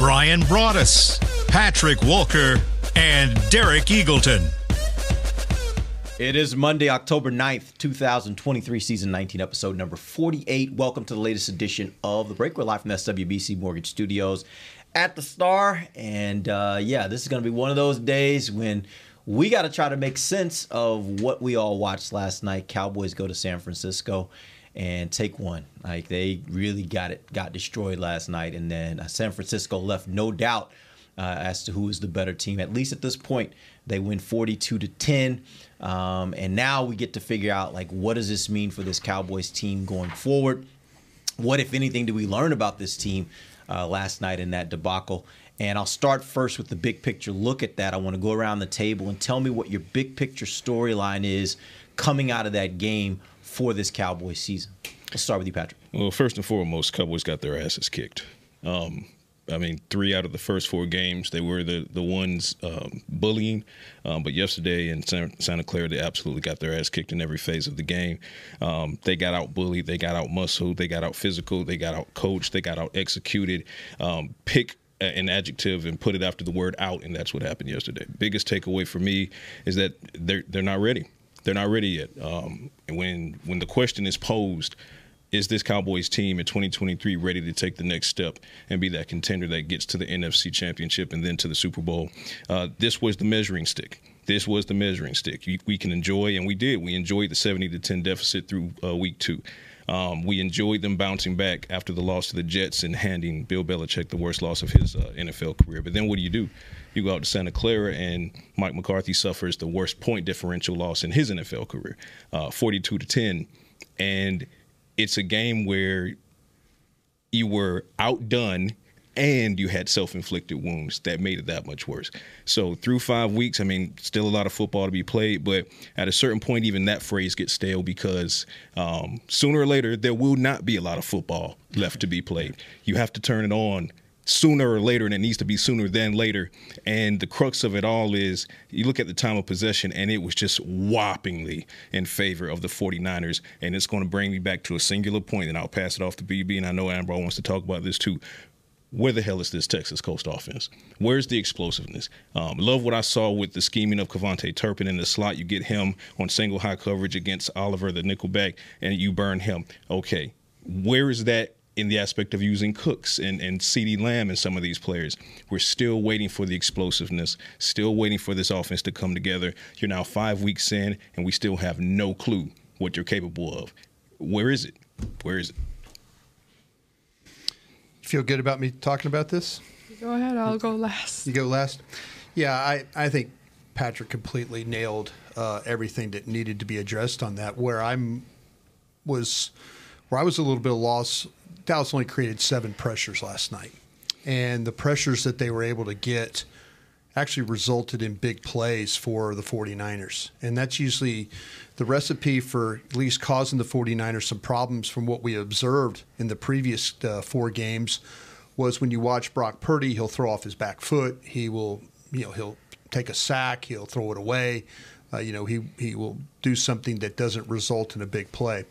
Bryan Broaddus, Patrick Walker, and Derek Eagleton. It is Monday, October 9th, 2023, season 19, episode number 48. Welcome to the latest edition of The Break. We're live from SWBC Mortgage Studios at the Star. And uh, yeah, this is going to be one of those days when we got to try to make sense of what we all watched last night. Cowboys go to San Francisco and take one. Like they really got it, got destroyed last night. And then uh, San Francisco left no doubt uh, as to who is the better team. At least at this point, they win 42 to 10. Um, and now we get to figure out like what does this mean for this Cowboys team going forward? What, if anything, do we learn about this team uh, last night in that debacle? And I'll start first with the big picture look at that. I want to go around the table and tell me what your big picture storyline is coming out of that game for this Cowboys season. Let's start with you, Patrick. Well, first and foremost, Cowboys got their asses kicked. Um, I mean, three out of the first four games, they were the the ones um, bullying. Um, but yesterday in Santa Clara, they absolutely got their ass kicked in every phase of the game. Um, they got out bullied, they got out muscled, they got out physical, they got out coached, they got out executed. Um, pick an adjective and put it after the word out, and that's what happened yesterday. Biggest takeaway for me is that they're they're not ready. They're not ready yet. Um, and when when the question is posed, is this Cowboys team in 2023 ready to take the next step and be that contender that gets to the NFC Championship and then to the Super Bowl? Uh, this was the measuring stick. This was the measuring stick. We, we can enjoy, and we did. We enjoyed the 70 to 10 deficit through uh, week two. Um, we enjoyed them bouncing back after the loss to the Jets and handing Bill Belichick the worst loss of his uh, NFL career. But then what do you do? You go out to Santa Clara, and Mike McCarthy suffers the worst point differential loss in his NFL career, uh, 42 to 10. And it's a game where you were outdone and you had self-inflicted wounds that made it that much worse. So through five weeks, I mean, still a lot of football to be played, but at a certain point, even that phrase gets stale because um, sooner or later there will not be a lot of football left to be played. You have to turn it on sooner or later, and it needs to be sooner than later. And the crux of it all is you look at the time of possession, and it was just whoppingly in favor of the 49ers. And it's going to bring me back to a singular point, and I'll pass it off to BB. And I know Amber wants to talk about this too. Where the hell is this Texas Coast offense? Where's the explosiveness? Um, love what I saw with the scheming of KaVontae Turpin in the slot. You get him on single high coverage against Oliver, the nickelback, and you burn him. Okay, where is that in the aspect of using Cooks and, and CeeDee Lamb and some of these players. We're still waiting for the explosiveness, still waiting for this offense to come together. You're now five weeks in, and we still have no clue what you're capable of. Where is it? Where is it? You feel good about me talking about this? Go ahead, I'll go last. You go last. Yeah, I, I think Patrick completely nailed uh, everything that needed to be addressed on that. Where I'm was where I was a little bit lost. Dallas only created seven pressures last night, and the pressures that they were able to get actually resulted in big plays for the 49ers. And that's usually the recipe for at least causing the 49ers some problems from what we observed in the previous uh, four games was when you watch Brock Purdy, he'll throw off his back foot, he will, you know, he'll take a sack, he'll throw it away. Uh, you know, he he will do something that doesn't result in a big play.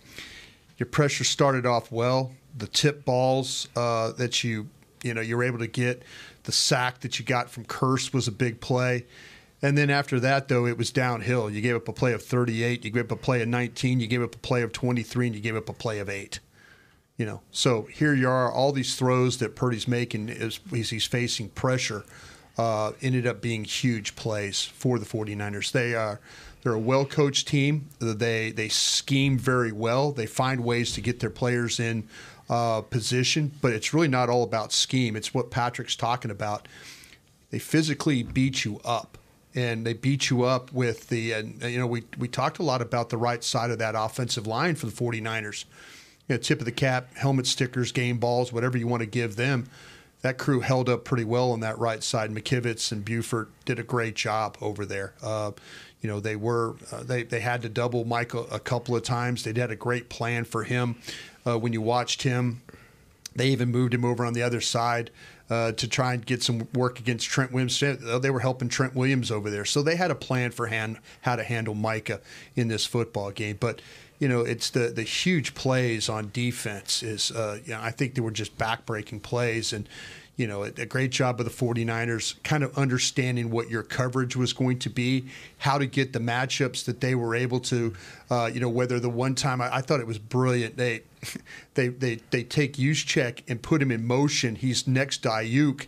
Your pressure started off well. The tip balls uh, that you you know you're able to get, the sack that you got from Kearse was a big play. And then after that, though, it was downhill. You gave up a play of 38, you gave up a play of 19, you gave up a play of 23, and you gave up a play of eight. You know, so here you are. All these throws that Purdy's making as he's facing pressure uh, ended up being huge plays for the 49ers. They are they're a well coached team. They they scheme very well. They find ways to get their players in uh, position, but it's really not all about scheme. It's what Patrick's talking about. They physically beat you up, and they beat you up with the. And you know, we we talked a lot about the right side of that offensive line for the 49ers. You know, tip of the cap, helmet stickers, game balls, whatever you want to give them. that crew held up pretty well on that right side. McKivitz and Burford did a great job over there. Uh, you know, they were uh, they they had to double Michael a couple of times. They had a great plan for him. Uh, when you watched him, they even moved him over on the other side. Uh, to try and get some work against Trent Williams. They were helping Trent Williams over there. So they had a plan for hand, how to handle Micah in this football game. But you know, it's the the huge plays on defense is, uh, you know, I think they were just backbreaking plays and. You know, a, great job of the 49ers kind of understanding what your coverage was going to be, how to get the matchups that they were able to, uh, you know, whether the one time I, I thought it was brilliant. They, they, they, they take check and put him in motion. He's next to Aiyuk,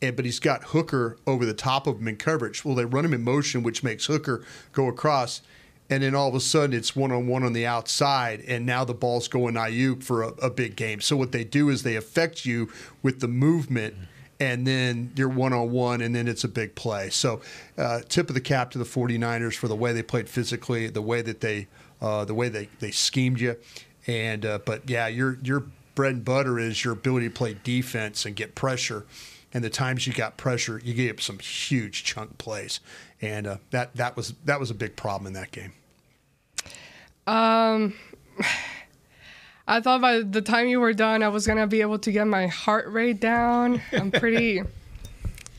and, but he's got Hooker over the top of him in coverage. Well, they run him in motion, which makes Hooker go across and then all of a sudden it's one on one on the outside, and now the ball's going Aiyuk for a, a, big game. So what they do is they affect you with the movement, and then you're one on one, and then it's a big play. So uh, tip of the cap to the 49ers for the way they played physically, the way that they uh, the way they, they schemed you, and uh, but yeah, your your bread and butter is your ability to play defense and get pressure. And the times you got pressure, you gave up some huge chunk plays, and uh, that that was that was a big problem in that game. Um, I thought by the time you were done, I was gonna be able to get my heart rate down. I'm pretty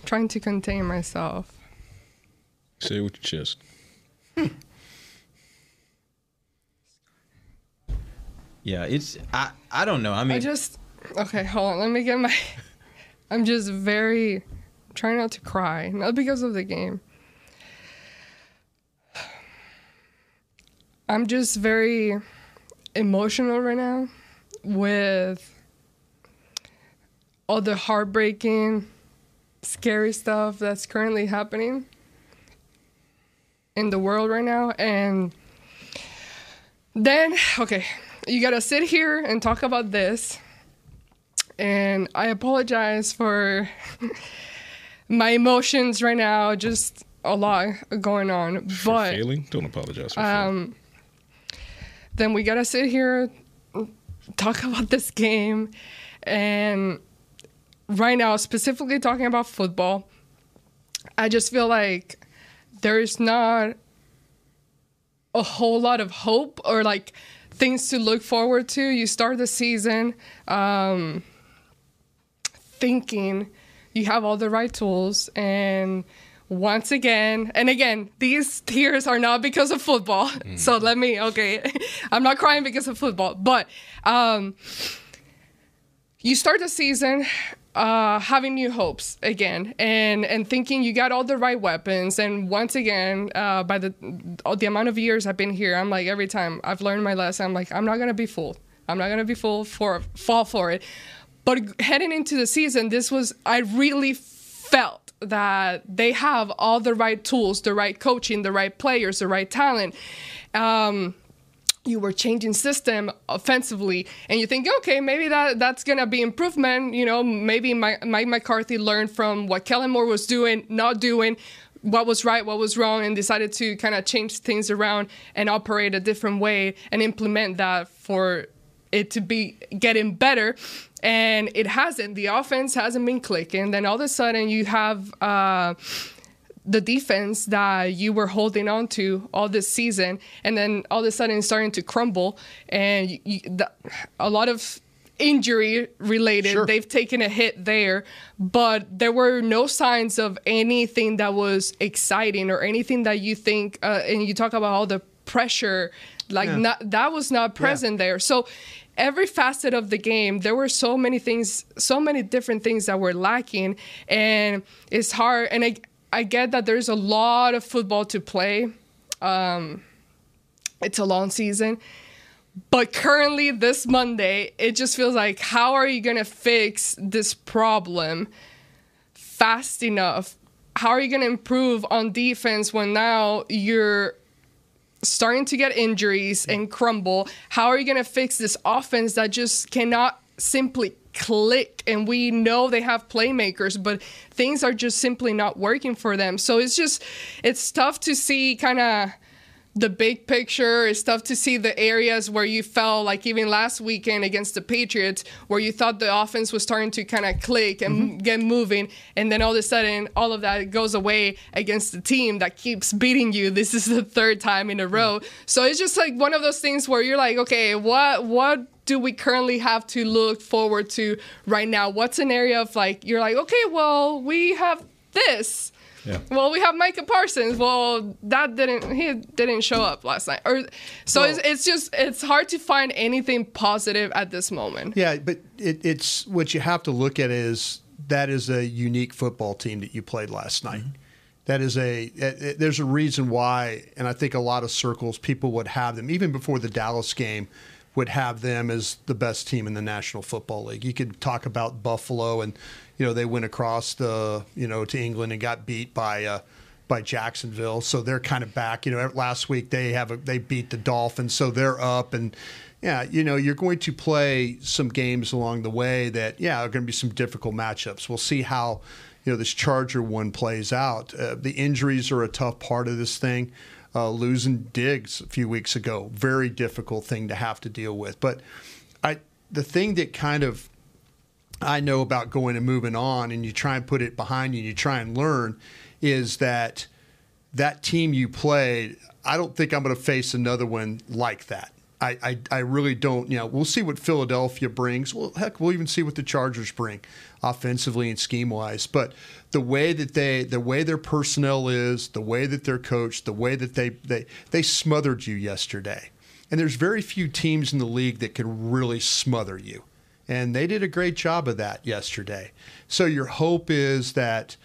trying to contain myself. Say it with your chest. Yeah, it's I I don't know. I mean, I just okay. Hold on. Let me get my. I'm just very trying not to cry, not because of the game. I'm just very emotional right now with all the heartbreaking, scary stuff that's currently happening in the world right now. And then, okay, you gotta sit here and talk about this. And I apologize for my emotions right now, just a lot going on. For but failing, don't apologize for um, then we gotta sit here, talk about this game, and right now, specifically talking about football, I just feel like there's not a whole lot of hope or like things to look forward to. You start the season um, thinking you have all the right tools and once again, and again, these tears are not because of football. Mm. So let me, okay, I'm not crying because of football, but um, you start the season uh, having new hopes again, and and thinking you got all the right weapons. And once again, uh, by the the amount of years I've been here, I'm like every time I've learned my lesson. I'm like I'm not gonna be fooled. I'm not gonna be fooled for fall for it. But heading into the season, this was I really felt that they have all the right tools, the right coaching, the right players, the right talent. Um, you were changing system offensively and you think okay maybe that that's gonna be improvement you know maybe mike, mike mccarthy learned from what kellen moore was doing not doing what was right what was wrong and decided to kind of change things around and operate a different way and implement that for it to be getting better and it hasn't. The offense hasn't been clicking. Then all of a sudden you have uh, the defense that you were holding on to all this season, and then all of a sudden starting to crumble, and you, the, a lot of injury related. Sure. They've taken a hit there, but there were no signs of anything that was exciting or anything that you think. Uh, and you talk about all the pressure, like yeah. not, that was not present yeah. there. So every facet of the game, there were so many things, so many different things that were lacking, and it's hard. And I, I get that there's a lot of football to play. Um, it's a long season. But currently, this Monday, it just feels like how are you going to fix this problem fast enough? How are you going to improve on defense when now you're starting to get injuries and crumble. How are you going to fix this offense that just cannot simply click? And we know they have playmakers, but things are just simply not working for them. So it's just, it's tough to see kind of the big picture. It's tough to see the areas where you fell, like even last weekend against the Patriots, where you thought the offense was starting to kind of click and Mm-hmm. get moving, and then all of a sudden, all of that goes away against the team that keeps beating you. This is the third time in a row. So it's just like one of those things where you're like, okay, what what do we currently have to look forward to right now? What's an area of like you're like, okay, well, we have this. Yeah. Well, we have Micah Parsons. Well, that didn't he didn't show up last night. Or so it's, it's just it's hard to find anything positive at this moment. Yeah, but it, it's what you have to look at is that is a unique football team that you played last night. Mm-hmm. That is a it, it- there's a reason why, and I think a lot of circles people would have them even before the Dallas game would have them as the best team in the National Football League. You could talk about Buffalo and you know they went across the you know to England and got beat by. Uh, by Jacksonville, so they're kind of back. You know, last week they have a, they beat the Dolphins, so they're up, and yeah, you know, you're going to play some games along the way that yeah are going to be some difficult matchups. We'll see how you know this Charger one plays out. Uh, the injuries are a tough part of this thing. Uh, losing Diggs a few weeks ago, very difficult thing to have to deal with. But I the thing that kind of I know about going and moving on, and you try and put it behind you, and you try and learn, is that that team you played. I don't think I'm going to face another one like that. I, I, I really don't. You know, we'll see what Philadelphia brings. Well, heck, we'll even see what the Chargers bring, offensively and scheme wise. But the way that they, the way their personnel is, the way that they're coached, the way that they they they smothered you yesterday. And there's very few teams in the league that can really smother you and they did a great job of that yesterday. So your hope is that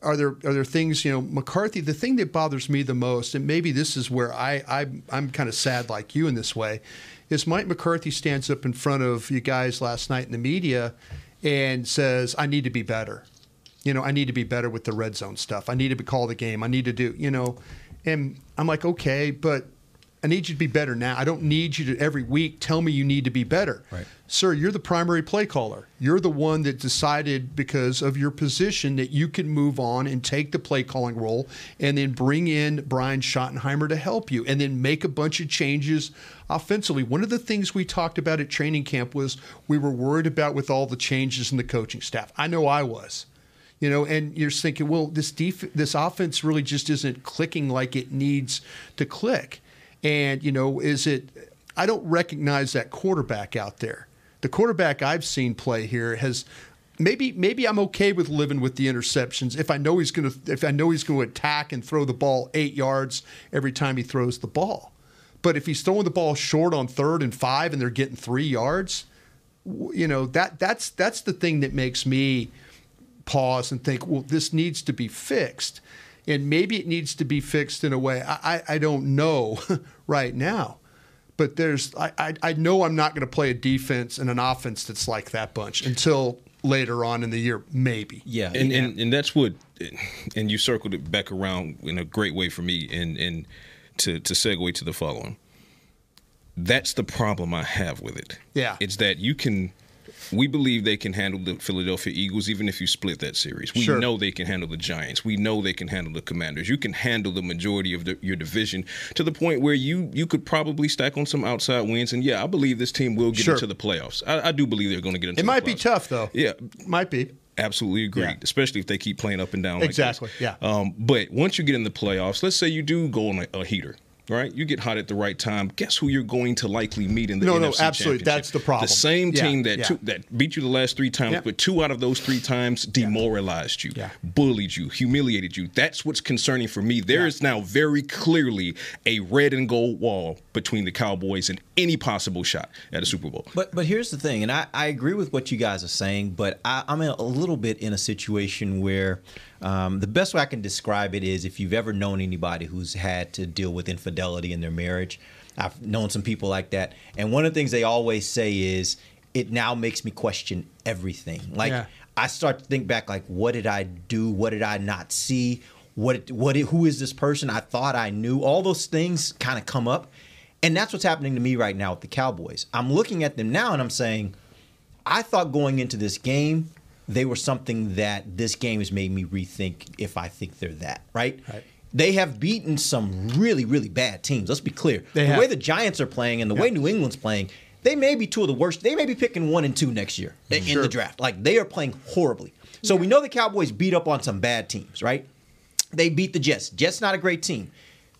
are there are there things you know McCarthy? The thing that bothers me the most, and maybe this is where I, I I'm kind of sad like you in this way, is Mike McCarthy stands up in front of you guys last night in the media and says, "I need to be better." You know, I need to be better with the red zone stuff. I need to be call the game. I need to do you know, and I'm like, okay, but I need you to be better now. I don't need you to every week tell me you need to be better. Right. Sir, you're the primary play caller. You're the one that decided because of your position that you can move on and take the play calling role and then bring in Brian Schottenheimer to help you and then make a bunch of changes offensively. One of the things we talked about at training camp was we were worried about with all the changes in the coaching staff. I know I was you know, and you're thinking, well, this def- this offense really just isn't clicking like it needs to click. And you know, is it? I don't recognize that quarterback out there. The quarterback I've seen play here has maybe maybe I'm okay with living with the interceptions if I know he's going to if I know he's going to attack and throw the ball eight yards every time he throws the ball. But if he's throwing the ball short on third and five and they're getting three yards, you know that that's that's the thing that makes me pause and think, well, this needs to be fixed. And maybe it needs to be fixed in a way I, I, I don't know right now. But there's I, I, I know I'm not going to play a defense and an offense that's like that bunch until later on in the year, maybe. Yeah, and, and and that's what and you circled it back around in a great way for me and and to to segue to the following that's the problem i have with it Yeah. it's that you can we believe they can handle the Philadelphia Eagles even if you split that series. We Sure. know they can handle the Giants. We know they can handle the Commanders. You can handle the majority of the, your division to the point where you you could probably stack on some outside wins. And yeah, I believe this team will get Sure. into the playoffs. I, I do believe they're going to get into. The playoffs. It might be tough though. Yeah, Might be. Absolutely agree, Yeah. especially if they keep playing up and down. Like Exactly, yeah. Um, but once you get in the playoffs, let's say you do go on a, a heater, right? You get hot at the right time. Guess who you're going to likely meet in the No, no, NFC absolutely. That's the problem. The same Yeah, team that yeah. two, that beat you the last three times, Yeah. but two out of those three times demoralized you, Yeah. bullied you, humiliated you. That's what's concerning for me. There is now very clearly a red and gold wall between the Cowboys and any possible shot at a Super Bowl. But but here's the thing, and I, I agree with what you guys are saying, but I, I'm in a little bit in a situation where um, the best way I can describe it is if you've ever known anybody who's had to deal with infidelity in their marriage. I've known some people like that, and one of the things they always say is, "It now makes me question everything." Like Yeah. I start to think back, like, what did I do? What did I not see? What what who is this person I thought I knew? All those things kind of come up. And that's what's happening to me right now with the Cowboys. I'm looking at them now and I'm saying, I thought going into this game, they were something that this game has made me rethink if I think they're that, right? Right. they have beaten some really, really bad teams. Let's be clear. They the have. way the Giants are playing and the way New England's playing, they may be two of the worst. They may be picking one and two next year in- in the draft. Like they are playing horribly. So we know the Cowboys beat up on some bad teams, right? They beat the Jets. Jets not a great team.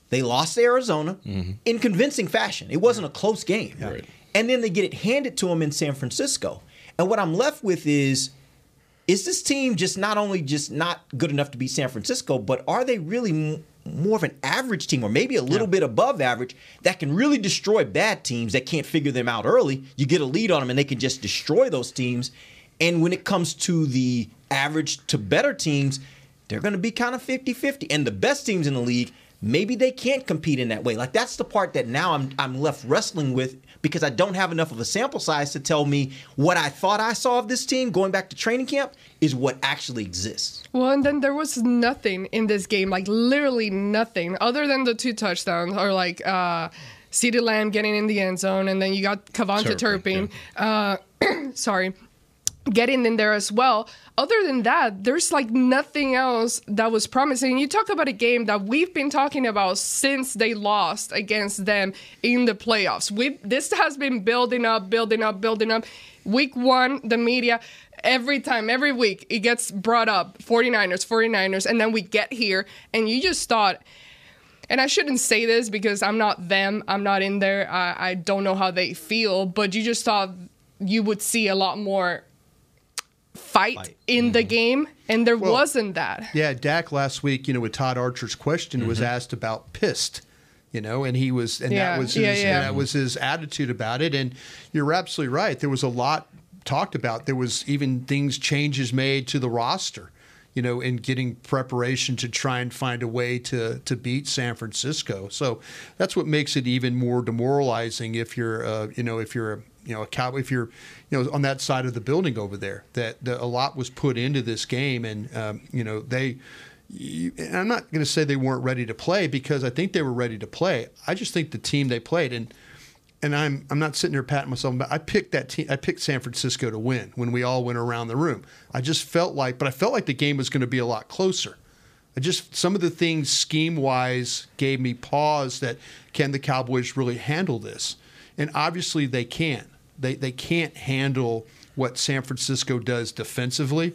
They lost to Arizona mm-hmm. in convincing fashion. It wasn't a close game. Right. And then they get it handed to them in San Francisco. And what I'm left with is is this team just not only just not good enough to be San Francisco, but are they really m- more of an average team or maybe a little bit above average that can really destroy bad teams that can't figure them out early? You get a lead on them and they can just destroy those teams. And when it comes to the average to better teams, they're going to be kind of 50 50. And the best teams in the league, maybe they can't compete in that way. Like that's the part that now I'm, I'm left wrestling with because I don't have enough of a sample size to tell me what I thought I saw of this team going back to training camp is what actually exists. Well, and then there was nothing in this game, like literally nothing, other than the two touchdowns or like uh CeeDee Lamb getting in the end zone, and then you got KaVontae Turpin, Turpin. Uh, sorry. Getting in there as well. Other than that, there's like nothing else that was promising. You talk about a game that we've been talking about since they lost against them in the playoffs. We this has been building up, building up, building up. Week one, the media, every time, every week, it gets brought up 49ers, 49ers, and then we get here, and you just thought, and I shouldn't say this because I'm not them, I'm not in there, I, I don't know how they feel, but you just thought you would see a lot more fight, Fight. in the game, and there Well, wasn't that. Yeah, Dak last week, you know, with Todd Archer's question Mm-hmm. was asked about pissed, you know, and he was, and Yeah, that was his, yeah, yeah. and that was his attitude about it. And you're absolutely right. There was a lot talked about. There was even things changes made to the roster, you know, in getting preparation to try and find a way to to beat San Francisco. So that's what makes it even more demoralizing if you're, uh, you know, if you're a you know a cow if you're you know on that side of the building over there that, that a lot was put into this game and um, you know they and I'm not going to say they weren't ready to play because I think they were ready to play. I just think the team they played and and I'm I'm not sitting here patting myself, but I picked that team. I picked San Francisco to win when we all went around the room. I just felt like, but I felt like the game was going to be a lot closer. I just some of the things scheme wise gave me pause that can the Cowboys really handle this? And obviously they can. They they can't handle what San Francisco does defensively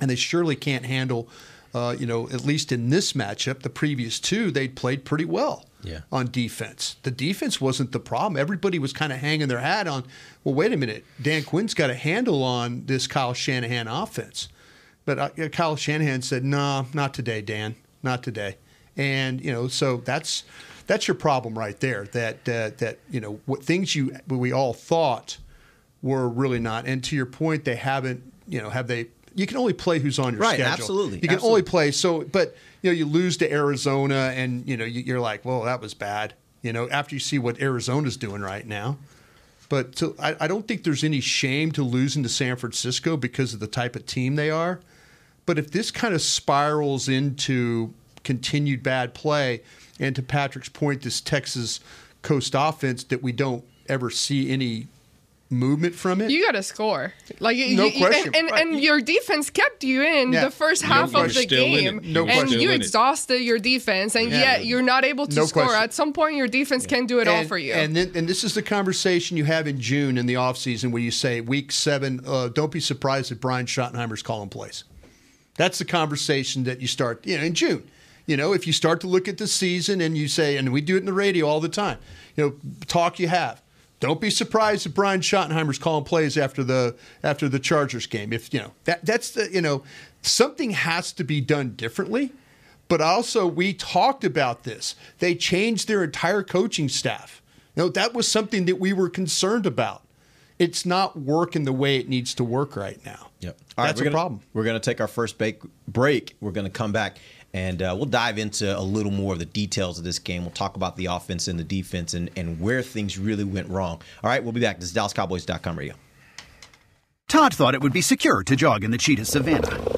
and they surely can't handle, uh, you know, at least in this matchup. The previous two, they'd played pretty well Yeah. on defense. The defense wasn't the problem. Everybody was kind of hanging their hat on, well, wait a minute, Dan Quinn's got a handle on this Kyle Shanahan offense. But uh, Kyle Shanahan said, no, not today, Dan, not today. And, you know, so that's that's your problem right there. That uh, that you know what things you we all thought were really not. And to your point, they haven't. You know, have they? You can only play who's on your Right, schedule. absolutely, You can absolutely. only play so. But you know, you lose to Arizona, and you know you, you're like, well, that was bad. You know, after you see what Arizona's doing right now. But to, I, I don't think there's any shame to losing to San Francisco because of the type of team they are. But if this kind of spirals into continued bad play, and to Patrick's point, this Texas Coast offense that we don't ever see any movement from it. You got to score. Like No you- question. and, and, and your defense kept you in Yeah. the first No half of the Still game. No and question. you Still in it. exhausted your defense, and Yeah. yet you're not able to No score. question. At some point, your defense can do it all for you. And then, and this is the conversation you have in June in the offseason where you say week seven, uh, don't be surprised if Brian Schottenheimer's calling plays. That's the conversation that you start, you know, in June. You know, if you start to look at the season and you say, and we do it in the radio all the time, you know, talk you have. Don't be surprised if Brian Schottenheimer's calling plays after the after the Chargers game. If you know that that's the you know something has to be done differently. But also, we talked about this. They changed their entire coaching staff. You know, that was something that we were concerned about. It's not working the way it needs to work right now. Yep. That's we're a gonna- problem. We're going to take our first break. We're going to come back and uh, we'll dive into a little more of the details of this game. We'll talk about the offense and the defense and, and where things really went wrong. All right, we'll be back. This is DallasCowboys.com radio. Todd thought it would be secure to jog in the cheetah savannah.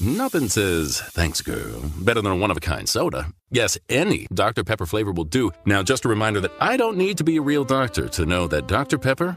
Nothing says, thanks, girl, better than a one of a kind soda. Yes, any Dr. Pepper flavor will do. Now, just a reminder that I don't need to be a real doctor to know that Dr. Pepper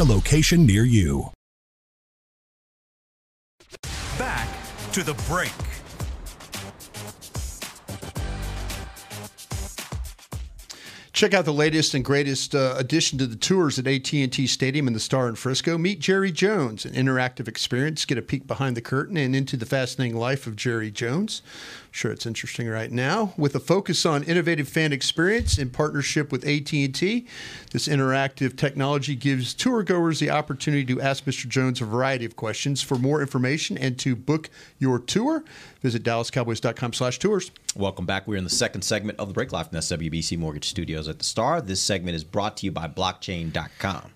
a location near you. Back to the break. Check out the latest and greatest uh, addition to the tours at AT&T Stadium in the Star in Frisco. Meet Jerry Jones, an interactive experience. Get a peek behind the curtain and into the fascinating life of Jerry Jones. I'm sure it's interesting right now. With a focus on innovative fan experience in partnership with AT&T, this interactive technology gives tour goers the opportunity to ask Mr. Jones a variety of questions. For more information and to book your tour, visit dallascowboys.com/tours. Welcome back. We're in the second segment of the Break Live from SWBC Mortgage Studios at the Star. This segment is brought to you by blockchain.com.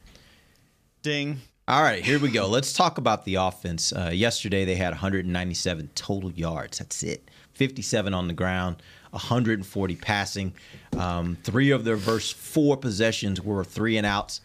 Ding. All right, here we go. Let's talk about the offense. Uh, yesterday, they had 197 total yards. That's it. 57 on the ground, 140 passing. Um, three of their first four possessions were three and outs.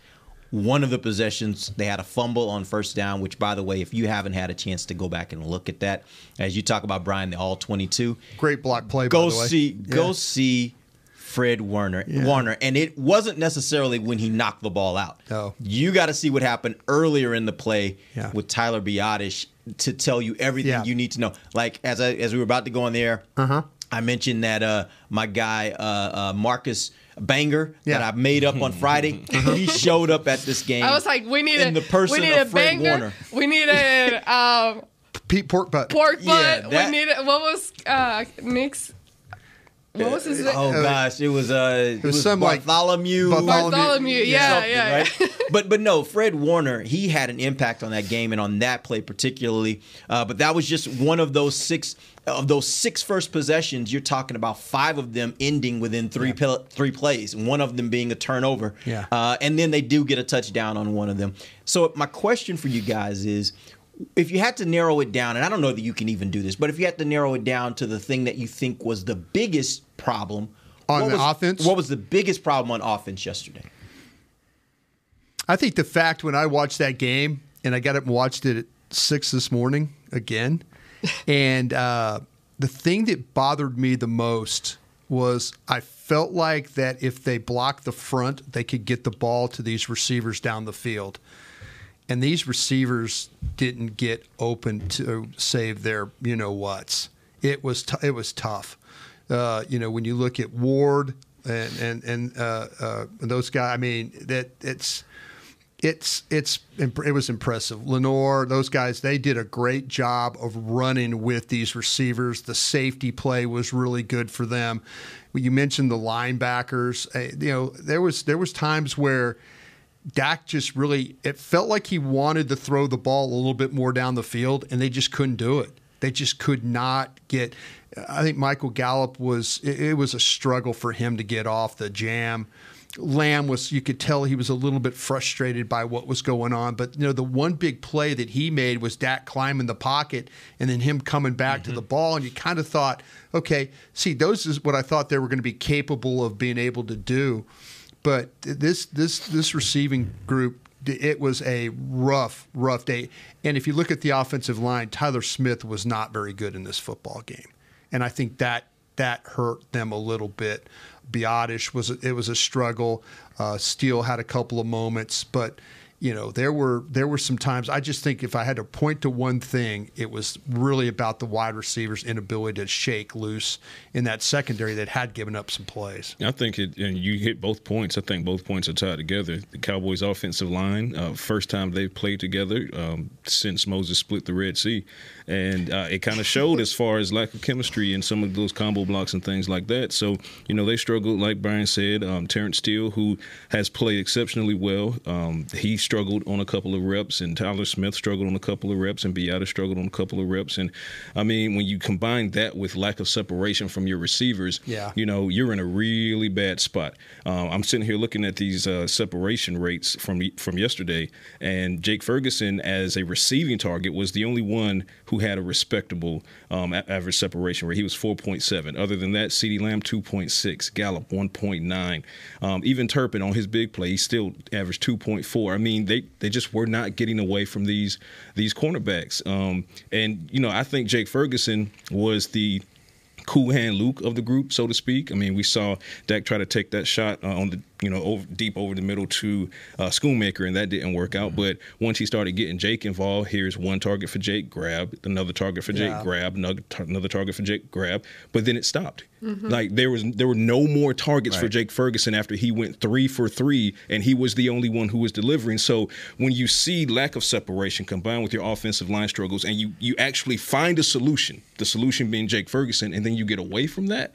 One of the possessions, they had a fumble on first down, which, by the way, if you haven't had a chance to go back and look at that, as you talk about Brian, the all 22. Great block play, Go by the way. see, Yeah. go see Fred Warner. Yeah. Warner, and it wasn't necessarily when he knocked the ball out. No. You got to see what happened earlier in the play Yeah. with Tyler Biadasz to tell you everything Yeah. you need to know. Like as I, as we were about to go on there, Uh-huh. I mentioned that uh, my guy uh, uh, Marcus Banger that I made up on Friday, he showed up at this game. I was like, we need in a the person we need of a Fred banger. Warner. We need a um, Pete Pork Butt. pork Yeah, butt. that- we need a, what was uh, Nick's? What was his name? Oh gosh, it was uh, it, was some, like, Bartholomew. Bartholomew- Bartholomew. Yeah, yeah. right? but but no, Fred Warner, he had an impact on that game and on that play particularly. Uh, but that was just one of those six of those six first possessions. You're talking about five of them ending within three pil- three plays, one of them being a turnover. Yeah. Uh, and then they do get a touchdown on one of them. So my question for you guys is. If you had to narrow it down, and I don't know that you can even do this, but if you had to narrow it down to the thing that you think was the biggest problem On the was- offense? what was the biggest problem on offense yesterday? I think the fact when I watched that game and I got up and watched it at six this morning again, and uh, the thing that bothered me the most was I felt like that if they blocked the front, they could get the ball to these receivers down the field. And these receivers didn't get open to save their you know whats. It was t- it was tough. Uh, you know when you look at Ward and and and uh, uh, those guys. I mean that it's it's it's it was impressive. Lenoir, those guys, they did a great job of running with these receivers. The safety play was really good for them. You mentioned the linebackers. Uh, you know, there was there was times where Dak just really it felt like he wanted to throw the ball a little bit more down the field, and they just couldn't do it. They just could not get. I think Michael Gallup was. It, it was a struggle for him to get off the jam. Lamb was, you could tell he was a little bit frustrated by what was going on. But, you know, the one big play that he made was Dak climbing the pocket and then him coming back Mm-hmm. to the ball. And you kind of thought, okay, see, those is what I thought they were going to be capable of being able to do. But this, this, this receiving group, it was a rough, rough day. And if you look at the offensive line, Tyler Smith was not very good in this football game. And I think that that hurt them a little bit. Biadasz was it was a struggle. Uh, Steele had a couple of moments, but you know there were there were some times. I just think if I had to point to one thing, it was really about the wide receivers' inability to shake loose in that secondary that had given up some plays. I think it, and you hit both points. I think both points are tied together. The Cowboys' offensive line, uh, first time they've played together um, since Moses split the Red Sea, and uh, it kind of showed as far as lack of chemistry and some of those combo blocks and things like that. So you know they struggled, like Brian said. Um, Terence Steele, who has played exceptionally well, um, he struggled on a couple of reps, and Tyler Smith struggled on a couple of reps, and Beata struggled on a couple of reps. And I mean, when you combine that with lack of separation from your receivers, Yeah. you know, you're in a really bad spot. Um, I'm sitting here looking at these uh, separation rates from from yesterday, and Jake Ferguson, as a receiving target, was the only one who had a respectable um, average separation rate. He was 4.7. Other than that, CeeDee Lamb 2.6, Gallup 1.9. Um, even Turpin on his big play, he still averaged 2.4. I mean, they they just were not getting away from these these cornerbacks. Um, and you know, I think Jake Ferguson was the cool hand Luke of the group, so to speak. I mean, we saw Dak try to take that shot uh, on the you know over, deep over the middle to uh, Schoonmaker, and that didn't work out. But once he started getting Jake involved, here's one target for Jake, grab another target for Jake, Yeah. grab another, tar- another target for Jake, grab. But then it stopped. Mhm. Like there was there were no more targets for Jake Ferguson after he went three for three, and he was the only one who was delivering. So when you see lack of separation combined with your offensive line struggles, and you you actually find a solution, the solution being Jake Ferguson, and then you get away from that,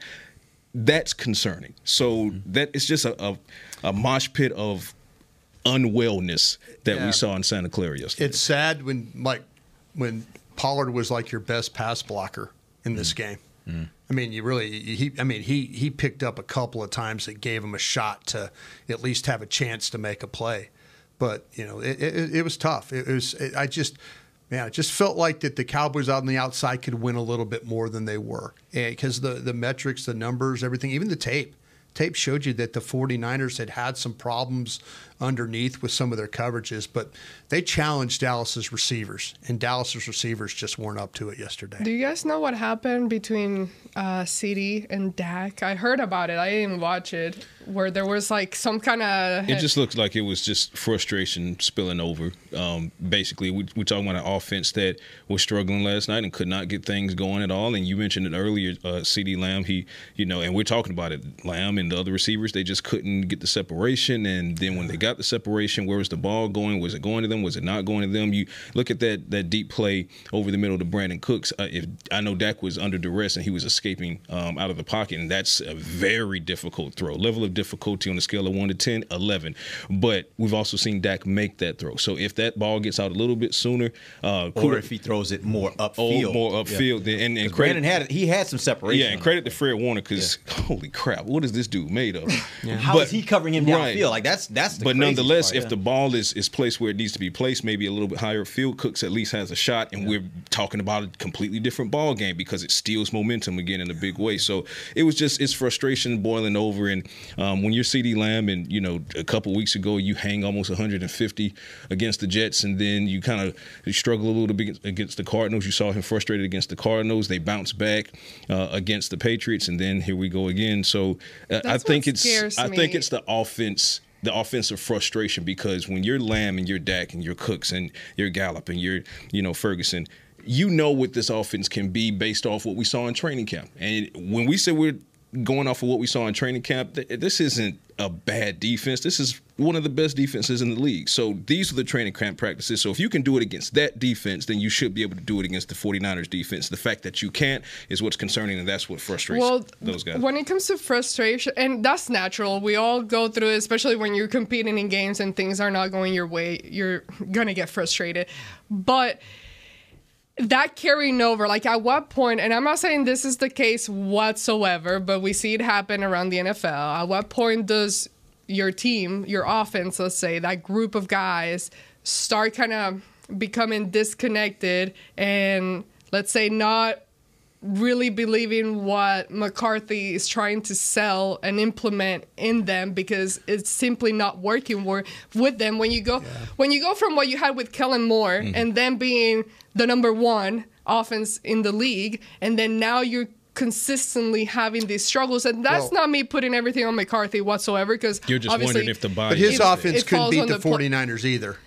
that's concerning. So mm-hmm. that it's just a, a a mosh pit of unwellness that Yeah. we saw in Santa Clara yesterday. It's sad when like when Pollard was like your best pass blocker in this mm. game. Mm. I mean, you really he. I mean, he he picked up a couple of times that gave him a shot to at least have a chance to make a play. But you know, it it, it was tough. It was. It, I just. Man, it just felt like that the Cowboys out on the outside could win a little bit more than they were. Because the, the metrics, the numbers, everything, even the tape, tape showed you that the 49ers had had some problems underneath with some of their coverages, but they challenged Dallas's receivers, and Dallas's receivers just weren't up to it yesterday. Do you guys know what happened between uh, CeeDee and Dak? I heard about it. I didn't watch it. Where there was like some kind of It just looks like it was just frustration spilling over. Um, basically, we, we're talking about an offense that was struggling last night and could not get things going at all. And you mentioned it earlier, uh, CeeDee Lamb. He, you know, and we're talking about it. Lamb and the other receivers, they just couldn't get the separation. And then when they got the separation, where was the ball going? Was it going to them? Was it not going to them? You look at that that deep play over the middle to Brandin Cooks. Uh, if I know Dak was under duress and he was escaping um, out of the pocket, and that's a very difficult throw. Level of difficulty on a scale of one to 10, 11. But we've also seen Dak make that throw. So if that ball gets out a little bit sooner, uh, Or if he throws it more upfield. Oh, more upfield. Then, and, and 'Cause Brandin had he had some separation. Yeah, and credit to Fred Warner because holy crap, what is this dude made of? How is he covering him downfield? Like that's that's the but craziest nonetheless, part, if yeah. the ball is, is placed where it needs to be placed, maybe a little bit higher field, Cooks at least has a shot, and we're talking about a completely different ball game because it steals momentum again in a big way. So it was just it's frustration boiling over, and um, when you're CeeDee Lamb, and you know a couple weeks ago you hang almost 150 against the Jets, and then you kind of struggle a little bit against the Cardinals. You saw him frustrated against the Cardinals. They bounced back uh, against the Patriots, and then here we go again. So uh, I think it's scares I think it's the offense the offensive frustration because when you're Lamb and you're Dak and you're Cooks and you're Gallup and you're you know Ferguson, you know what this offense can be based off what we saw in training camp. And when we say we're going off of what we saw in training camp, th- this isn't a bad defense. This is one of the best defenses in the league. So these are the training camp practices. So if you can do it against that defense, then you should be able to do it against the 49ers defense. The fact that you can't is what's concerning, and that's what frustrates well, those guys. when it comes to frustration, and that's natural. We all go through it, especially when you're competing in games and things are not going your way. You're gonna get frustrated, but that carrying over, like at what point, and I'm not saying this is the case whatsoever, but we see it happen around the NFL. At what point does your team, your offense, let's say, that group of guys start kind of becoming disconnected and let's say not really believing what McCarthy is trying to sell and implement in them because it's simply not working wor- with them when you go when you go from what you had with Kellen Moore Mhm. and then being the number one offense in the league and then now you're consistently having these struggles and that's Well- not me putting everything on McCarthy whatsoever because You're just obviously wondering if the buy But his is offense it couldn't beat the, the 49ers either.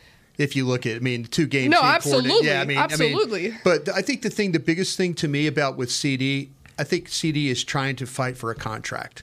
If you look at, I mean, two games. No, absolutely, Yeah, I mean, I mean, absolutely. but I think the thing, the biggest thing to me about with CeeDee, I think CeeDee is trying to fight for a contract.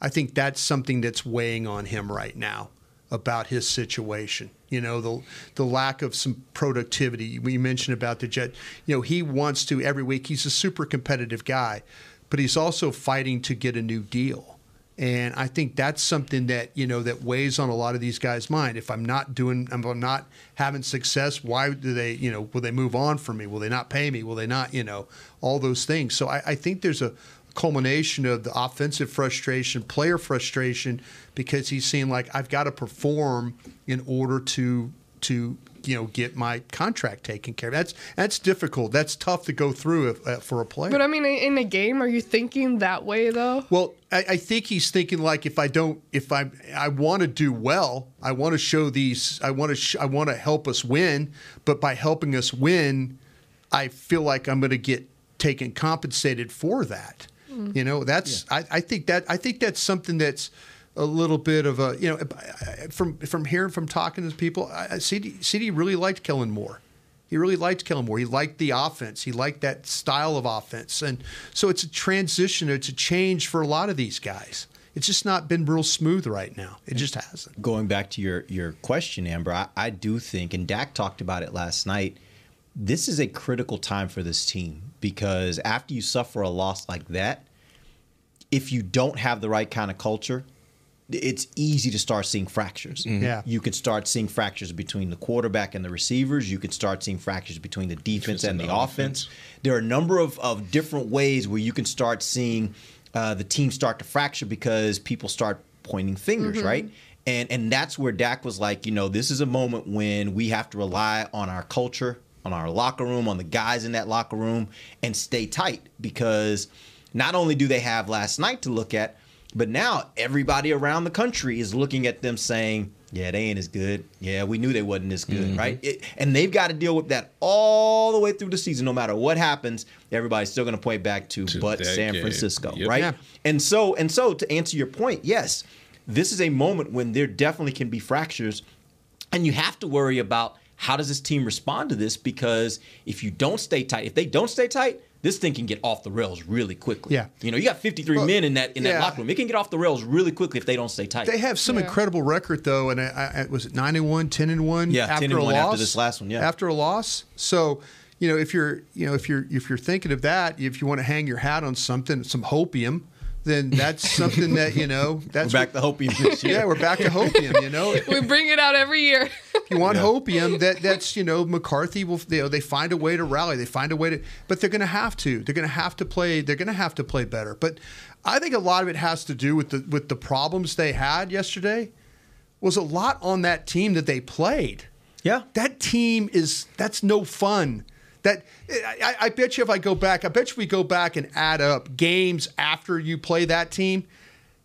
I think that's something that's weighing on him right now about his situation. You know, the the lack of some productivity. We mentioned about the Jet. You know, he wants to every week. He's a super competitive guy, but he's also fighting to get a new deal. And I think that's something that you know that weighs on a lot of these guys' mind. If I'm not doing, if I'm not having success, why do they, you know, will they move on from me? Will they not pay me? Will they not, you know, all those things. So I, I think there's a culmination of the offensive frustration, player frustration, because he's seeing like I've got to perform in order to to you know get my contract taken care of. That's that's difficult. That's tough to go through if, uh, for a player. but I mean in a game are you thinking that way though Well, I, I think he's thinking like if I don't, if I, I want to do well, I want to show these, I want to, sh- I want to help us win, but by helping us win, I feel like I'm going to get taken compensated for that. Mm. You know, that's, I, I think that, I think that's something that's a little bit of a, you know, from from hearing from talking to people, CeeDee, CeeDee really liked Kellen Moore. He really liked Kellen Moore. He liked the offense. He liked that style of offense. And so it's a transition, it's a change for a lot of these guys. It's just not been real smooth right now. It just hasn't. Going back to your your question, Amber, I, I do think, and Dak talked about it last night. This is a critical time for this team because after you suffer a loss like that, if you don't have the right kind of culture, it's easy to start seeing fractures. Yeah. You can start seeing fractures between the quarterback and the receivers. You can start seeing fractures between the defense and the offense. There are a number of, of different ways where you can start seeing uh, the team start to fracture because people start pointing fingers, Mhm. right? And and that's where Dak was like, you know, this is a moment when we have to rely on our culture, on our locker room, on the guys in that locker room, and stay tight because not only do they have last night to look at, but now everybody around the country is looking at them saying, yeah, they ain't as good. Yeah, we knew they wasn't as good, Mhm. right? It, and they've got to deal with that all the way through the season. No matter what happens, everybody's still going to point back to, but San game. Francisco, Yep. right? Yeah. And so, and so, to answer your point, yes, this is a moment when there definitely can be fractures, and you have to worry about how does this team respond to this because if you don't stay tight, if they don't stay tight, this thing can get off the rails really quickly. Yeah. you know, you got 53 men in that in that yeah. locker room. It can get off the rails really quickly if they don't stay tight. They have some incredible record though, and I, I, was it nine and one, 10 and one Yeah, after 10 and a one loss. after this last one, yeah. after a loss. So you know if you're you know if you're if you're thinking of that, if you want to hang your hat on something, some hopium. Then that's something that you know. That's We're back to hopium this year. Yeah, we're back to hopium. You know, we bring it out every year. You want hopium that that's you know McCarthy will you know they find a way to rally. They find a way to but they're going to have to. They're going to have to play they're going to have to play better. But I think a lot of it has to do with the with the problems they had yesterday was a lot on that team that they played. Yeah. That team is that's no fun that I, I bet you if I go back I bet you we go back and add up games after you play that team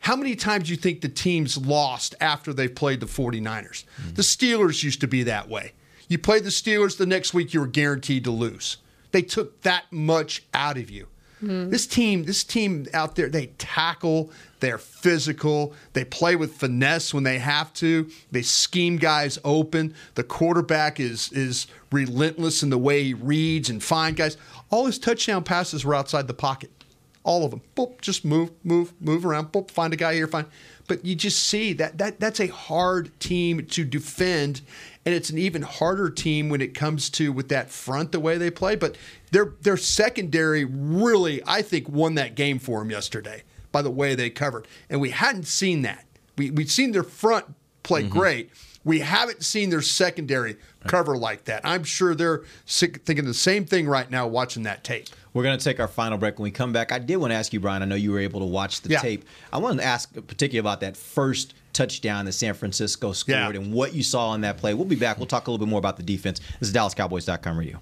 how many times do you think the teams lost after they've played the 49ers? Hmm. The Steelers used to be that way. You played the Steelers, the next week you were guaranteed to lose. They took that much out of you. Mm-hmm. This team, this team out there, they tackle, they're physical, they play with finesse when they have to. They scheme guys open. The quarterback is is relentless in the way he reads and find guys. All his touchdown passes were outside the pocket. All of them. Boop, just move, move, move around. Boop, find a guy here, find. But you just see that that that's a hard team to defend, and it's an even harder team when it comes to with that front the way they play. But their their secondary really, I think, won that game for them yesterday by the way they covered, and we hadn't seen that. We we'd seen their front play mm-hmm. great. We haven't seen their secondary cover like that. I'm sure they're sick, thinking the same thing right now watching that tape. We're going to take our final break. When we come back, I did want to ask you, Bryan. I know you were able to watch the Yeah. tape. I wanted to ask particularly about that first touchdown that San Francisco scored and what you saw on that play. We'll be back. We'll talk a little bit more about the defense. This is DallasCowboys.com radio.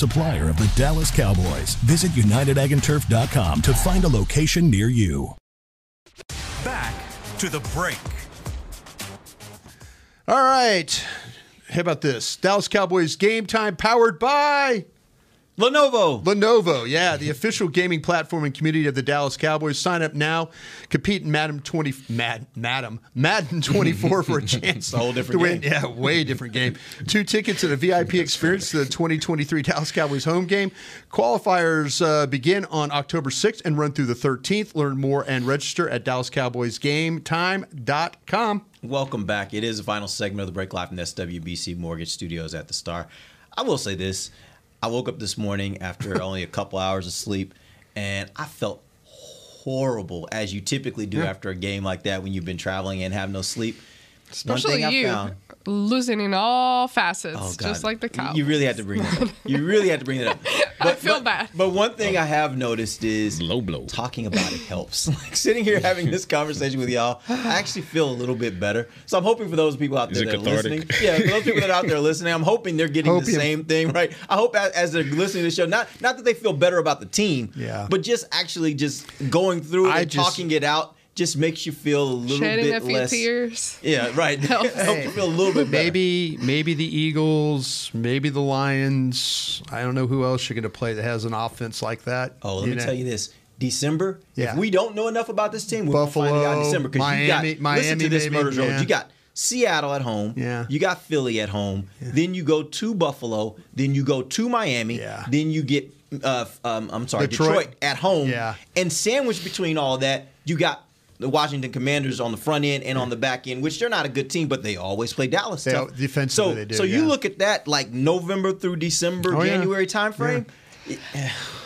supplier of the Dallas Cowboys. Visit UnitedAgAndTurf.com to find a location near you. Back to the break. All right. How about this? Dallas Cowboys game time powered by Lenovo. Lenovo, yeah, the official gaming platform and community of the Dallas Cowboys. Sign up now. Compete in Madden 20 Mad Madam Madden 24 for a chance a whole different to win. game. Yeah, way different game. Two tickets and a VIP experience to the 2023 Dallas Cowboys home game. Qualifiers uh, begin on October 6th and run through the 13th. Learn more and register at DallasCowboysGameTime.com. Welcome back. It is the final segment of the Break Live from SWBC Mortgage Studios at the Star. I will say this. I woke up this morning after only a couple hours of sleep, and I felt horrible, as you typically do Yeah. after a game like that when you've been traveling and have no sleep. One Especially thing I you, found- losing in all facets, Oh, just like the cow. You really had to bring that up. You really had to bring that up. I feel bad. But one thing I have noticed is low blow. Talking about it helps. Like sitting here having this conversation with y'all, I actually feel a little bit better. So I'm hoping for those people out Is there it that are listening. Yeah, for those people that are out there listening, I'm hoping they're getting the Hopium. same thing, right? I hope as, as they're listening to the show, not not that they feel better about the team, Yeah. but just actually just going through it I and just- talking it out just makes you feel a little Shedding bit a few less. tears. Yeah, right. Helps. Helps you feel a little bit better. Maybe, maybe the Eagles, maybe the Lions. I don't know who else you're going to play that has an offense like that. Oh, let me know? tell you this. December, Yeah. if we don't know enough about this team, we're Buffalo, going to find out in December. Because you got, Miami- listen to this, maybe, Murder Jones. yeah. You got Seattle at home. Yeah. You got Philly at home. Then you go to Buffalo. Then you go to Miami. Yeah. Then you get, uh, um, I'm sorry, Detroit. Detroit. at home. Yeah. And sandwiched between all that, you got the Washington Commanders on the front end and on the back end, which they're not a good team, but they always play Dallas. They- tough. defensively so, they do, So you look at that like November through December, Oh, yeah. January timeframe.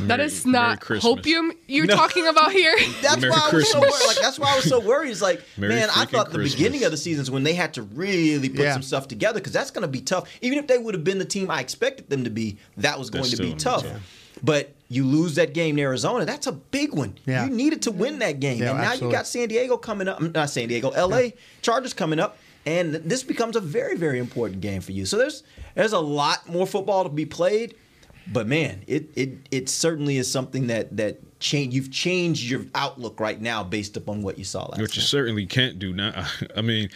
That is not hopium you're No. talking about here. That's Merry why I was so worried. Like that's why I was so worried. It's like, Merry man, I thought the Christmas. beginning of the seasons when they had to really put Yeah. some stuff together because that's going to be tough. Even if they would have been the team I expected them to be, that was going That's to be still tough. But you lose that game in Arizona. That's a big one. Yeah. You needed to win that game, Yeah, and now absolutely. you got San Diego coming up. Not San Diego, L.A. Chargers coming up. And this becomes a very, very important game for you. So there's there's a lot more football to be played, but man, it it it certainly is something that that changed. You've changed your outlook right now based upon what you saw last. Which you certainly can't do now. I mean,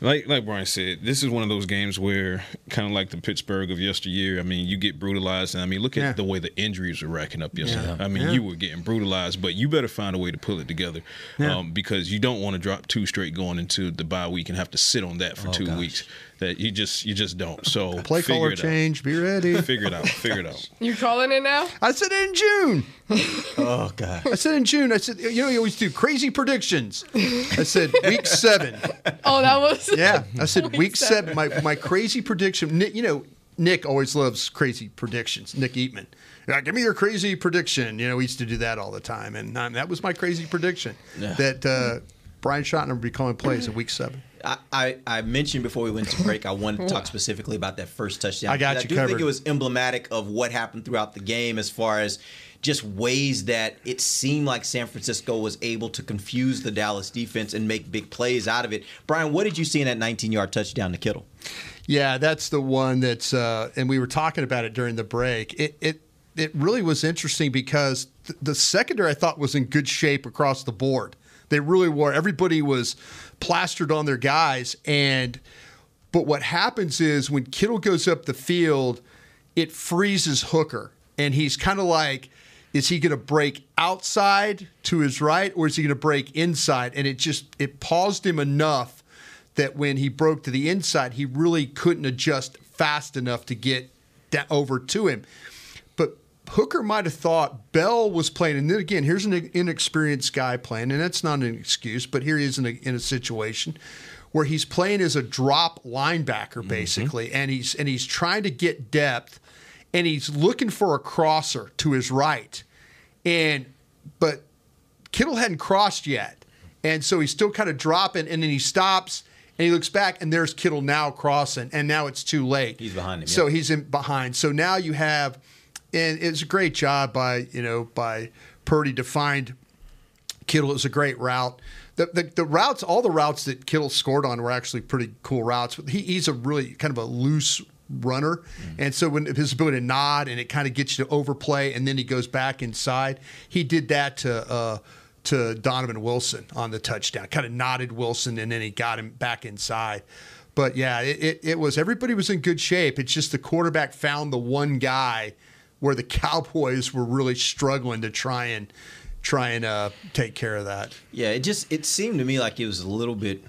like like Bryan said, this is one of those games where kind of like the Pittsburgh of yesteryear. I mean, you get brutalized, and I mean, look at Yeah. the way the injuries were racking up yesterday. Yeah. I mean, Yeah. you were getting brutalized, but you better find a way to pull it together Yeah. um, because you don't want to drop two straight going into the bye week and have to sit on that for Oh, two gosh. weeks. That you just you just don't. So Play figure caller out. change. Be ready. Figure it out. Figure it out. You calling it now? I said in June. Oh god. I said in June. I said you know you always do crazy predictions. I said week seven. Oh, that was. Yeah, I said Week week, seven. seven. My my crazy prediction. Nick, you know, Nick always loves crazy predictions. Nick Eatman. Yeah, give me your crazy prediction. You know, we used to do that all the time, and um, that was my crazy prediction Yeah. that uh, Brian Schottenheimer would be calling plays in week seven. I, I, I mentioned before we went to break, I wanted to talk specifically about that first touchdown. I got because you I do think it was emblematic of what happened throughout the game as far as just ways that it seemed like San Francisco was able to confuse the Dallas defense and make big plays out of it. Bryan, what did you see in that 19 yard touchdown to Kittle? Yeah, that's the one that's, uh, and we were talking about it during the break. It it it really was interesting because th- the secondary I thought was in good shape across the board. They really were. Everybody was plastered on their guys, and but what happens is when Kittle goes up the field, it freezes Hooker, and he's kind of like. Is he going to break outside to his right, or is he going to break inside? And it just it paused him enough that when he broke to the inside, he really couldn't adjust fast enough to get da- over to him. But Hooker might have thought Bell was playing, and then again, here's an inexperienced guy playing, and that's not an excuse, but here he is in a, in a situation where he's playing as a drop linebacker mm-hmm. basically, and he's and he's trying to get depth, and he's looking for a crosser to his right, and but Kittle hadn't crossed yet. And so he's still kind of dropping, and then he stops and he looks back, and there's Kittle now crossing, and now it's too late. He's behind him, So yeah. he's in behind. So now you have, and it's a great job by you know by Purdy to find Kittle. It was a great route. The, the, the routes, all the routes that Kittle scored on were actually pretty cool routes. He, he's a really kind of a loose runner, and so when his ability to nod and it kind of gets you to overplay, and then he goes back inside. He did that to uh, to Donovan Wilson on the touchdown. Kind of nodded Wilson, and then he got him back inside. But yeah, it, it, it was everybody was in good shape. It's just the quarterback found the one guy where the Cowboys were really struggling to try and try and uh, take care of that. Yeah, it just it seemed to me like it was a little bit.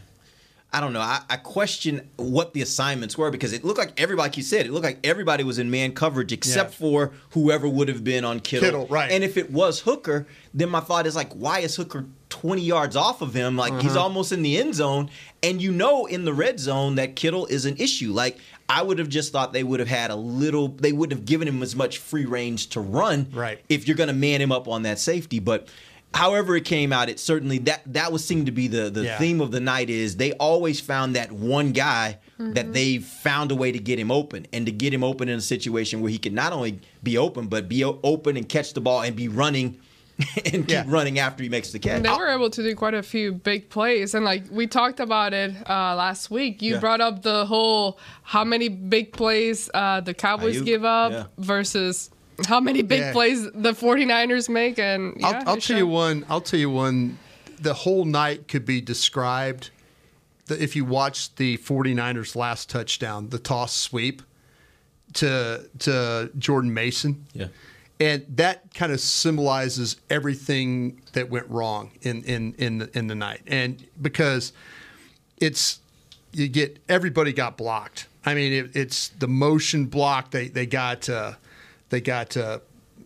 I don't know. I, I question what the assignments were because it looked like everybody, like you said, it looked like everybody was in man coverage except Yeah. for whoever would have been on Kittle. Kittle, right. And if it was Hooker, then my thought is like, why is Hooker 20 yards off of him? Like he's Uh-huh. almost in the end zone. And you know in the red zone that Kittle is an issue. Like I would have just thought they would have had a little, they wouldn't have given him as much free range to run Right. if you're going to man him up on that safety. But however it came out, it certainly that that was seemed to be the the Yeah. theme of the night is they always found that one guy that they found a way to get him open and to get him open in a situation where he could not only be open but be open and catch the ball and be running and keep running after he makes the catch. And they were able to do quite a few big plays. And like we talked about it uh, last week, you Yeah. brought up the whole how many big plays uh, the Cowboys Ayuk, give up yeah. versus how many big Yeah. plays the 49ers make. And yeah, I'll, I'll tell showed. you one. I'll tell you one. The whole night could be described if you watch the 49ers last touchdown, the toss sweep to to Jordan Mason. Yeah. And that kind of symbolizes everything that went wrong in in in the, in the night. And because it's you get everybody got blocked. I mean, it, it's the motion block. They they got uh, they got uh,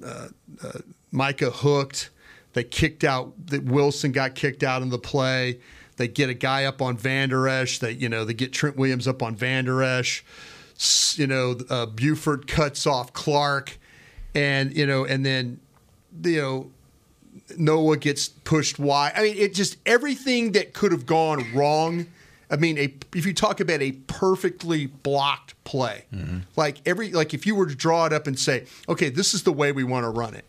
uh, uh, Micah hooked. They kicked out. That Wilson got kicked out in the play. They get a guy up on Van Der Esch. They you know they get Trent Williams up on Van Der Esch. You know uh, Burford cuts off Clark, and you know and then you know Noah gets pushed wide. I mean, it just everything that could have gone wrong. I mean, a, if you talk about a perfectly blocked play, mm-hmm. like every like if you were to draw it up and say, okay, this is the way we want to run it.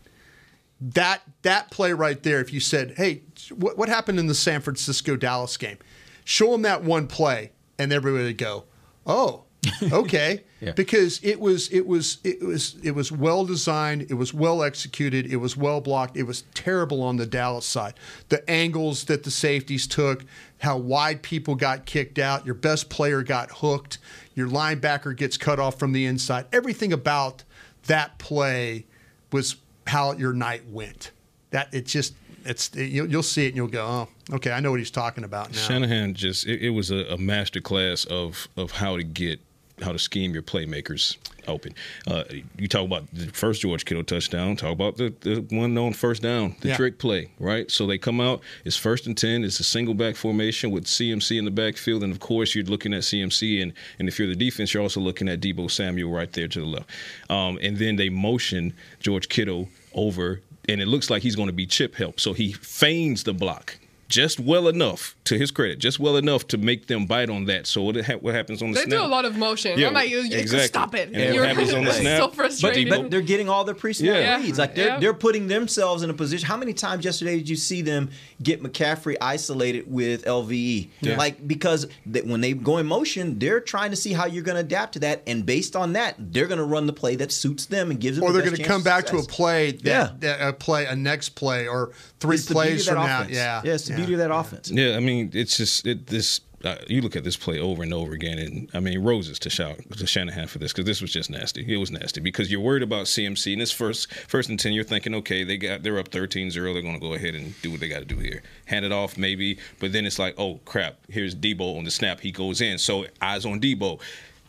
That that play right there. If you said, hey, what, what happened in the San Francisco Dallas game? Show them that one play, and everybody would go, oh, okay, Yeah. because it was it was it was it was well designed, it was well executed, it was well blocked. It was terrible on the Dallas side. The angles that the safeties took, how wide people got kicked out, your best player got hooked, your linebacker gets cut off from the inside. Everything about that play was how your night went. That it just it's you'll, you'll see it and you'll go, oh, okay, I know what he's talking about now. Shanahan just it, it was a, a master class of of how to get how to scheme your playmakers open. Uh, you talk about the first George Kittle touchdown. Talk about the, the one known first down, the Yeah. trick play, right? So they come out. It's first and ten. It's a single back formation with CMC in the backfield, and of course you're looking at CMC, and and if you're the defense, you're also looking at Deebo Samuel right there to the left. Um, and then they motion George Kittle over, and it looks like he's going to be chip help. So he feigns the block. Just well enough, to his credit, just well enough to make them bite on that. So what, ha- what happens on the They snap? They do a lot of motion. Yeah, I'm like, you, you exactly. stop it. And what You're happens on the snap? so frustrating. but they're getting all their pre-snap Yeah. reads. Like they're Yeah. they're putting themselves in a position. How many times yesterday did you see them get McCaffrey isolated with LVE? Yeah. Like because they, when they go in motion, they're trying to see how you're going to adapt to that, and based on that, they're going to run the play that suits them and gives them. or the they're going to come of back to a play that, Yeah. that a play a next play or three It's plays of that from now. offense. Yeah, yeah, the of that offense. Yeah, I mean, it's just it, this. Uh, you look at this play over and over again, and I mean, roses to shout to Shanahan for this because this was just nasty. It was nasty because you're worried about CMC in this first first and ten. You're thinking, okay, they got they're up 13-0. They're going to go ahead and do what they got to do here, hand it off maybe. But then it's like, oh crap, here's Deebo on the snap. He goes in, so eyes on Deebo.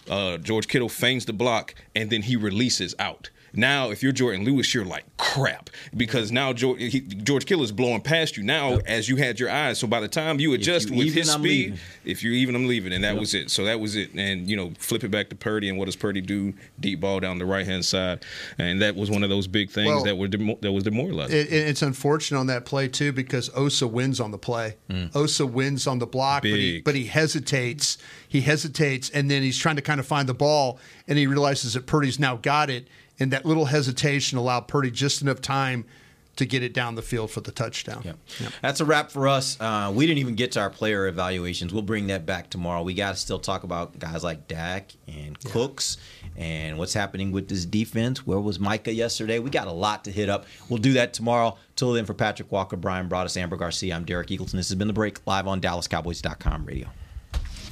Uh, George Kittle feigns the block, and then he releases out. Now, if you're Jourdan Lewis, you're like crap because now George, he, George Kittle is blowing past you now as you had your eyes. So by the time you adjust you with even, his I'm speed, leaving. if you're even, I'm leaving, and that Yep. was it. So that was it. And you know, flip it back to Purdy, and what does Purdy do? Deep ball down the right hand side, and that was one of those big things Well, that were demo- that was demoralizing. It, it- it's unfortunate on that play too because Osa wins on the play. Mm. Osa wins on the block, but he, but he hesitates. He hesitates, and then he's trying to kind of find the ball, and he realizes that Purdy's now got it, and that little hesitation allowed Purdy just enough time to get it down the field for the touchdown. Yeah, That's a wrap for us. Uh, we didn't even get to our player evaluations. We'll bring that back tomorrow. We got to still talk about guys like Dak and Cooks and what's happening with this defense. Where was Micah yesterday? We got a lot to hit up. We'll do that tomorrow. Till then, for Patrick Walker, Bryan Broaddus, Amber Garcia, I'm Derek Eagleton. This has been The Break live on DallasCowboys.com radio.